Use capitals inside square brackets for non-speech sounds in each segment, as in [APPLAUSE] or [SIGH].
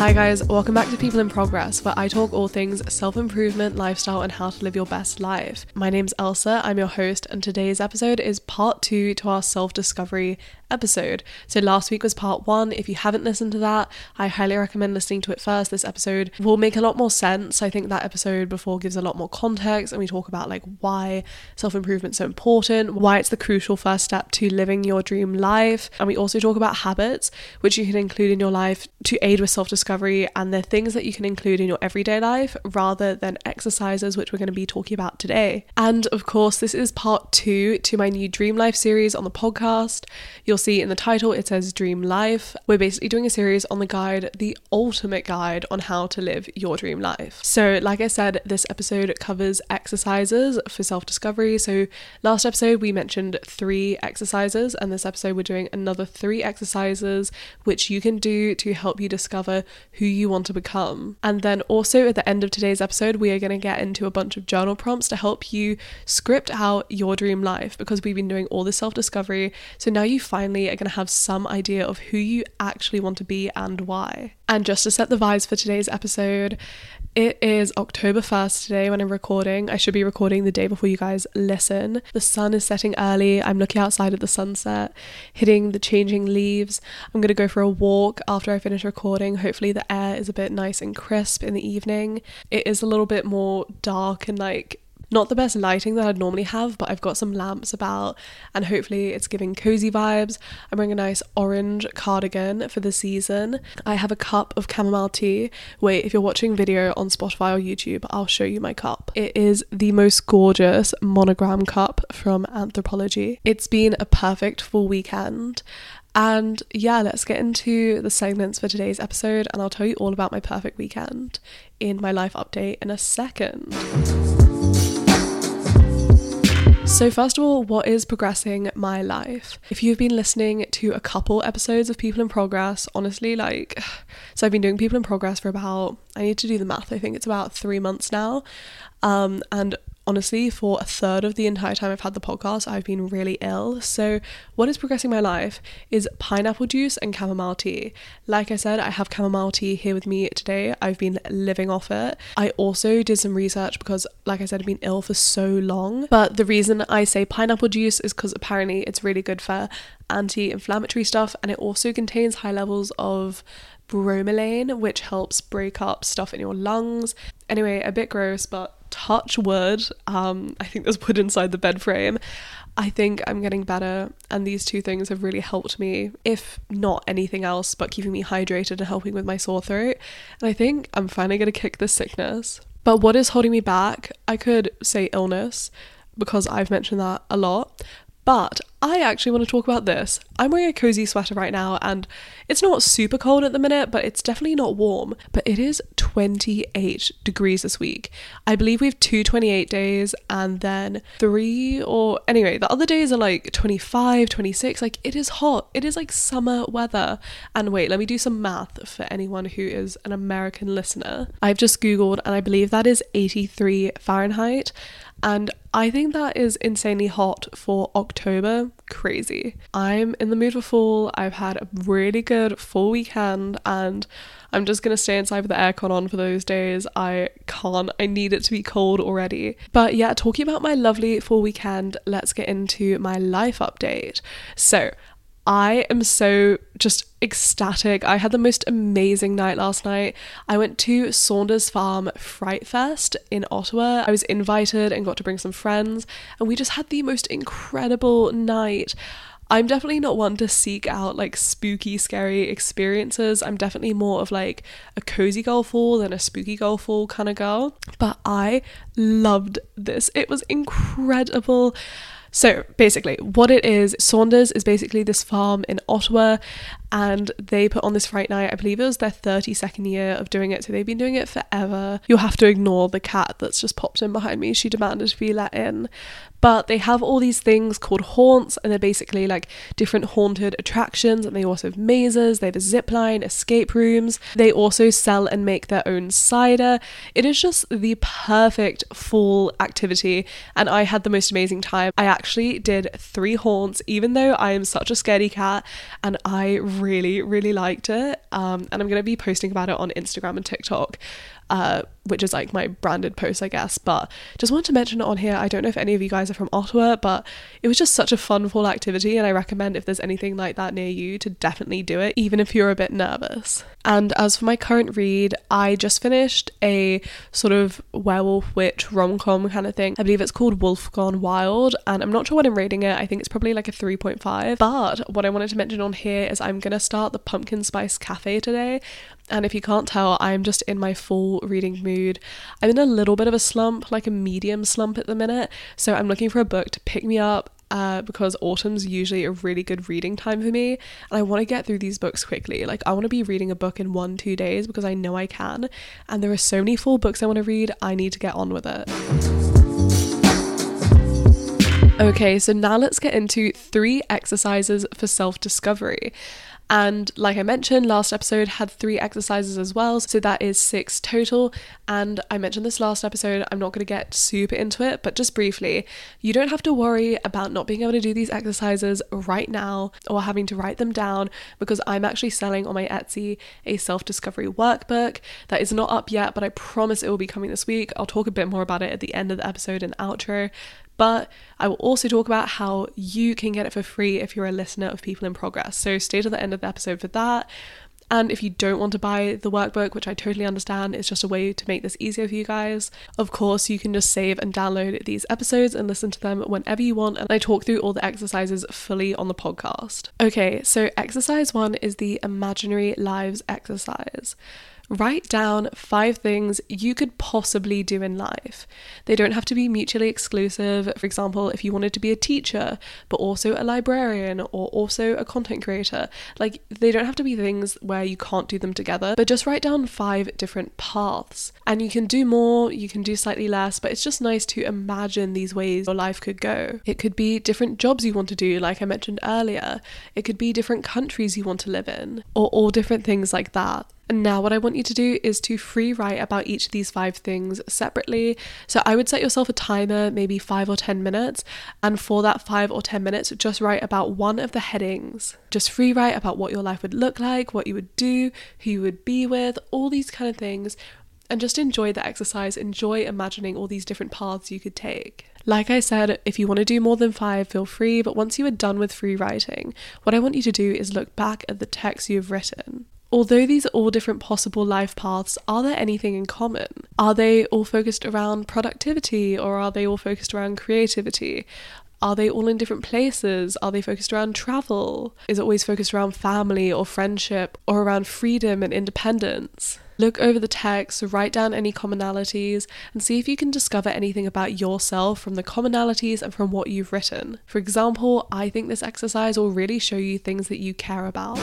Hi, guys, welcome back to People in Progress, where I talk all things self improvement, lifestyle, and how to live your best life. My name's Elser, I'm your host, and today's episode is part two to our self discovery episode. So last week was part one. If you haven't listened to that, I highly recommend listening to it first. This episode will make a lot more sense. I think that episode before gives a lot more context and we talk about like why self-improvement is so important, why it's the crucial first step to living your dream life. And we also talk about habits which you can include in your life to aid with self-discovery and the things that you can include in your everyday life rather than exercises which we're going to be talking about today. And of course, this is part 2 to my new dream life series on the podcast. You'll see in the title it says Dream Life. We're basically doing a series on the guide, the ultimate guide on how to live your dream life. So, like I said, this episode covers exercises for self discovery. So, last episode we mentioned three exercises, and this episode we're doing another three exercises which you can do to help you discover who you want to become. And then also at the end of today's episode, we are going to get into a bunch of journal prompts to help you script out your dream life because we've been doing all this self discovery. So now you finally finally are going to have some idea of who you actually want to be and why. And just to set the vibes for today's episode, it is October 1st today when I'm recording. I should be recording the day before you guys listen. The sun is setting early. I'm looking outside at the sunset, hitting the changing leaves. I'm going to go for a walk after I finish recording. Hopefully, the air is a bit nice and crisp in the evening. It is a little bit more dark and like not the best lighting that I'd normally have, but I've got some lamps about and hopefully it's giving cozy vibes. I'm wearing a nice orange cardigan for the season. I have a cup of chamomile tea. Wait, if you're watching video on Spotify or YouTube, I'll show you my cup. It is the most gorgeous monogram cup from Anthropologie. It's been a perfect full weekend. And yeah, let's get into the segments for today's episode, and I'll tell you all about my perfect weekend in my life update in a second. So, first of all, what is progressing my life? If you've been listening to a couple episodes of People in Progress, honestly, like, [SIGHS] so I've been doing People in Progress for about, I need to do the math, I think it's about three months now. Um, and honestly, for a third of the entire time I've had the podcast, I've been really ill. So, what is progressing my life is pineapple juice and chamomile tea. Like I said, I have chamomile tea here with me today. I've been living off it. I also did some research because, like I said, I've been ill for so long. But the reason I say pineapple juice is because apparently it's really good for anti inflammatory stuff and it also contains high levels of bromelain, which helps break up stuff in your lungs. Anyway, a bit gross, but touch wood. Um, I think there's wood inside the bed frame. I think I'm getting better, and these two things have really helped me, if not anything else, but keeping me hydrated and helping with my sore throat. And I think I'm finally to kick this sickness. But what is holding me back? I could say illness because I've mentioned that a lot, but I actually want to talk about this. I'm wearing a cozy sweater right now and it's not super cold at the minute, but it's definitely not warm. But it is 28 degrees this week. I believe we have two 28 days and then three or anyway, the other days are like 25, 26. Like it is hot. It is like summer weather. And wait, let me do some math for anyone who is an American listener. I've just Googled and I believe that is 83 Fahrenheit. And I think that is insanely hot for October. Crazy. I'm in the mood for fall. I've had a really good full weekend and I'm just gonna stay inside with the aircon on for those days. I can't, I need it to be cold already. But yeah, talking about my lovely full weekend, let's get into my life update. So, I am so just ecstatic. I had the most amazing night last night. I went to Saunders Farm Fright Fest in Ottawa. I was invited and got to bring some friends, and we just had the most incredible night. I'm definitely not one to seek out like spooky, scary experiences. I'm definitely more of like a cozy girl fall than a spooky girl fall kind of girl. But I loved this. It was incredible. So basically, what it is, Saunders is basically this farm in Ottawa, and they put on this Fright Night. I believe it was their 32nd year of doing it, so they've been doing it forever. You'll have to ignore the cat that's just popped in behind me. She demanded to be let in. But they have all these things called haunts, and they're basically like different haunted attractions, and they also have mazes, they have a zip line, escape rooms. They also sell and make their own cider. It is just the perfect fall activity, and I had the most amazing time. I actually did three haunts, even though I am such a scaredy cat, and I really, really liked it. Um, and I'm going to be posting about it on Instagram and TikTok uh, which is like my branded post, I guess. But just wanted to mention it on here. I don't know if any of you guys are from Ottawa, but it was just such a fun fall activity, and I recommend if there's anything like that near you to definitely do it, even if you're a bit nervous. And as for my current read, I just finished a sort of werewolf witch rom com kind of thing. I believe it's called Wolf Gone Wild, and I'm not sure what I'm rating it. I think it's probably like a 3.5. But what I wanted to mention on here is I'm gonna start the Pumpkin Spice Cafe today. And if you can't tell, I'm just in my full reading mood. I'm in a little bit of a slump, like a medium slump at the minute. So I'm looking for a book to pick me up uh, because autumn's usually a really good reading time for me and I want to get through these books quickly. Like, I want to be reading a book in one, two days because I know I can. And there are so many full books I want to read, I need to get on with it. Okay, so now let's get into three exercises for self discovery. And like I mentioned, last episode had three exercises as well, so that is six total. And I mentioned this last episode, I'm not going to get super into it, but just briefly, you don't have to worry about not being able to do these exercises right now or having to write them down because I'm actually selling on my Etsy a self discovery workbook that is not up yet, but I promise it will be coming this week. I'll talk a bit more about it at the end of the episode and outro. But I will also talk about how you can get it for free if you're a listener of People in Progress. So stay to the end of the episode for that. And if you don't want to buy the workbook, which I totally understand, it's just a way to make this easier for you guys. Of course, you can just save and download these episodes and listen to them whenever you want. And I talk through all the exercises fully on the podcast. Okay, so exercise one is the imaginary lives exercise. Write down five things you could possibly do in life. They don't have to be mutually exclusive. For example, if you wanted to be a teacher, but also a librarian or also a content creator, like they don't have to be things where you can't do them together, but just write down five different paths. And you can do more, you can do slightly less, but it's just nice to imagine these ways your life could go. It could be different jobs you want to do, like I mentioned earlier, it could be different countries you want to live in, or all different things like that. And now, what I want you to do is to free write about each of these five things separately. So, I would set yourself a timer, maybe five or 10 minutes. And for that five or 10 minutes, just write about one of the headings. Just free write about what your life would look like, what you would do, who you would be with, all these kind of things. And just enjoy the exercise, enjoy imagining all these different paths you could take. Like I said, if you want to do more than five, feel free, but once you are done with free writing, what I want you to do is look back at the text you've written. Although these are all different possible life paths, are there anything in common? Are they all focused around productivity or are they all focused around creativity? Are they all in different places? Are they focused around travel? Is it always focused around family or friendship or around freedom and independence? Look over the text, write down any commonalities, and see if you can discover anything about yourself from the commonalities and from what you've written. For example, I think this exercise will really show you things that you care about.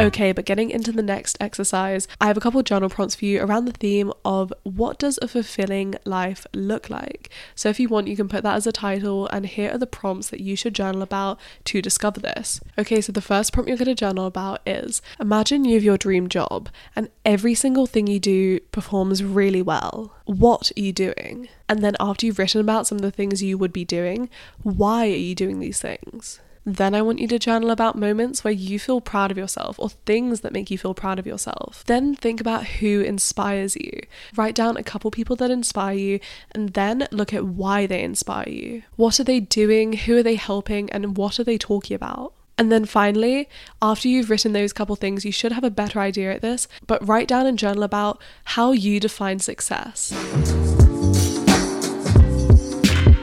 Mm. Okay, but getting into the next exercise, I have a couple journal prompts for you around the theme of what does a fulfilling life look like? So if you want, you can put that as a title, and here are the prompts that you should journal about to discover this. Okay, so the first prompt you're going to journal about is imagine you have your dream job, and every single thing you do performs really well. What are you doing? And then after you've written about some of the things you would be doing, why are you doing these things? Then I want you to journal about moments where you feel proud of yourself or things that make you feel proud of yourself. Then think about who inspires you. Write down a couple people that inspire you and then look at why they inspire you. What are they doing? Who are they helping? And what are they talking about? And then finally, after you've written those couple things, you should have a better idea at this, but write down and journal about how you define success.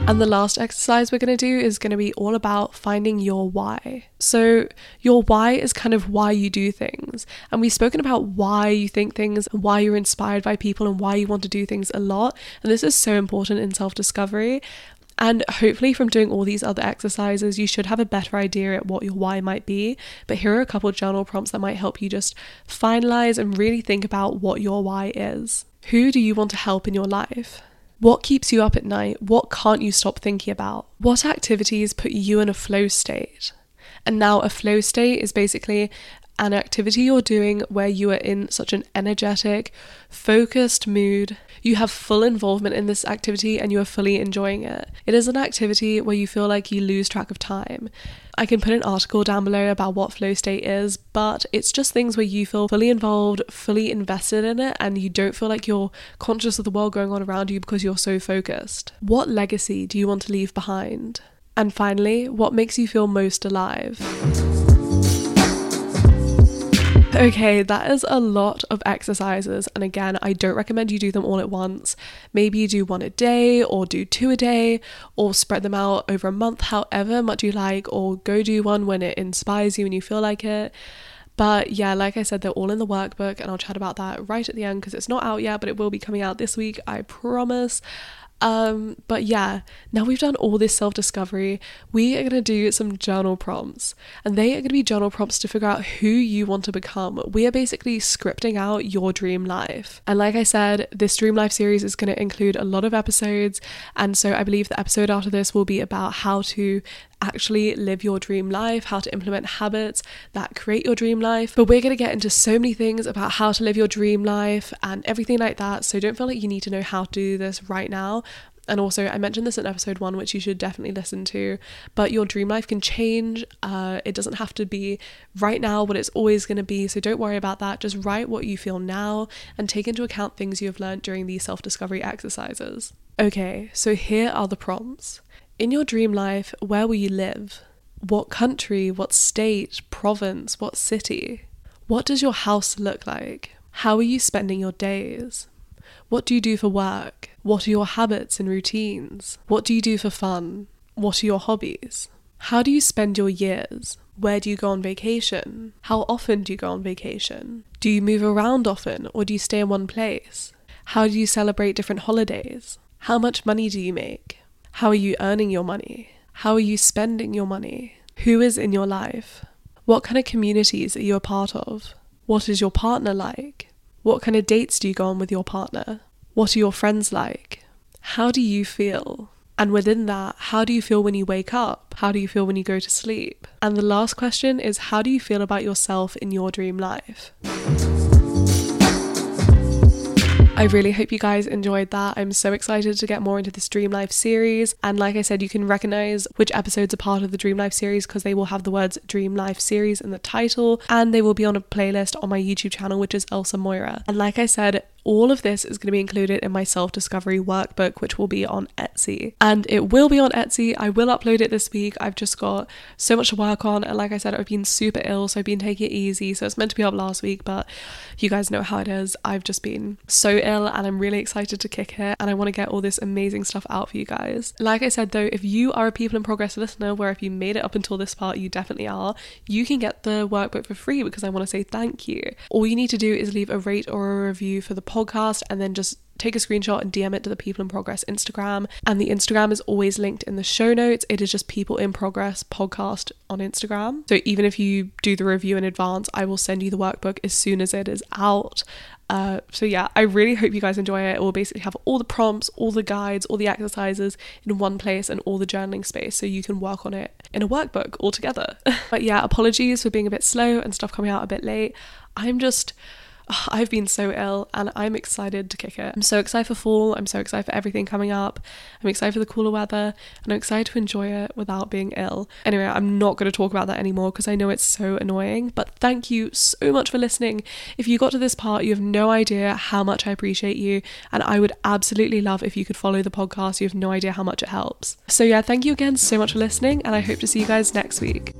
And the last exercise we're going to do is going to be all about finding your why. So, your why is kind of why you do things. And we've spoken about why you think things, why you're inspired by people, and why you want to do things a lot. And this is so important in self discovery. And hopefully, from doing all these other exercises, you should have a better idea at what your why might be. But here are a couple journal prompts that might help you just finalize and really think about what your why is. Who do you want to help in your life? What keeps you up at night? What can't you stop thinking about? What activities put you in a flow state? And now, a flow state is basically an activity you're doing where you are in such an energetic, focused mood. You have full involvement in this activity and you are fully enjoying it. It is an activity where you feel like you lose track of time. I can put an article down below about what flow state is, but it's just things where you feel fully involved, fully invested in it, and you don't feel like you're conscious of the world going on around you because you're so focused. What legacy do you want to leave behind? And finally, what makes you feel most alive? Okay, that is a lot of exercises. And again, I don't recommend you do them all at once. Maybe you do one a day, or do two a day, or spread them out over a month, however much you like, or go do one when it inspires you and you feel like it. But yeah, like I said, they're all in the workbook, and I'll chat about that right at the end because it's not out yet, but it will be coming out this week, I promise. Um, but yeah, now we've done all this self discovery, we are going to do some journal prompts. And they are going to be journal prompts to figure out who you want to become. We are basically scripting out your dream life. And like I said, this dream life series is going to include a lot of episodes. And so I believe the episode after this will be about how to actually live your dream life, how to implement habits that create your dream life. But we're going to get into so many things about how to live your dream life and everything like that. So don't feel like you need to know how to do this right now. And also, I mentioned this in episode one, which you should definitely listen to. But your dream life can change. Uh, it doesn't have to be right now what it's always going to be. So don't worry about that. Just write what you feel now and take into account things you have learned during these self discovery exercises. Okay, so here are the prompts. In your dream life, where will you live? What country, what state, province, what city? What does your house look like? How are you spending your days? What do you do for work? What are your habits and routines? What do you do for fun? What are your hobbies? How do you spend your years? Where do you go on vacation? How often do you go on vacation? Do you move around often or do you stay in one place? How do you celebrate different holidays? How much money do you make? How are you earning your money? How are you spending your money? Who is in your life? What kind of communities are you a part of? What is your partner like? What kind of dates do you go on with your partner? What are your friends like? How do you feel? And within that, how do you feel when you wake up? How do you feel when you go to sleep? And the last question is how do you feel about yourself in your dream life? I really hope you guys enjoyed that. I'm so excited to get more into this Dream Life series. And like I said, you can recognize which episodes are part of the Dream Life series because they will have the words Dream Life series in the title and they will be on a playlist on my YouTube channel, which is Elser Moira. And like I said, all of this is going to be included in my self discovery workbook, which will be on Etsy. And it will be on Etsy. I will upload it this week. I've just got so much to work on. And like I said, I've been super ill, so I've been taking it easy. So it's meant to be up last week, but you guys know how it is. I've just been so ill and I'm really excited to kick it. And I want to get all this amazing stuff out for you guys. Like I said, though, if you are a People in Progress listener, where if you made it up until this part, you definitely are, you can get the workbook for free because I want to say thank you. All you need to do is leave a rate or a review for the podcast podcast and then just take a screenshot and DM it to the People in Progress Instagram. And the Instagram is always linked in the show notes. It is just People in Progress podcast on Instagram. So even if you do the review in advance, I will send you the workbook as soon as it is out. Uh, so yeah, I really hope you guys enjoy it. It will basically have all the prompts, all the guides, all the exercises in one place and all the journaling space so you can work on it in a workbook all together. [LAUGHS] but yeah, apologies for being a bit slow and stuff coming out a bit late. I'm just [SIGHS] I've been so ill and I'm excited to kick it. I'm so excited for fall. I'm so excited for everything coming up. I'm excited for the cooler weather and I'm excited to enjoy it without being ill. Anyway, I'm not going to talk about that anymore because I know it's so annoying. But thank you so much for listening. If you got to this part, you have no idea how much I appreciate you. And I would absolutely love if you could follow the podcast. You have no idea how much it helps. So, yeah, thank you again so much for listening. And I hope to see you guys next week.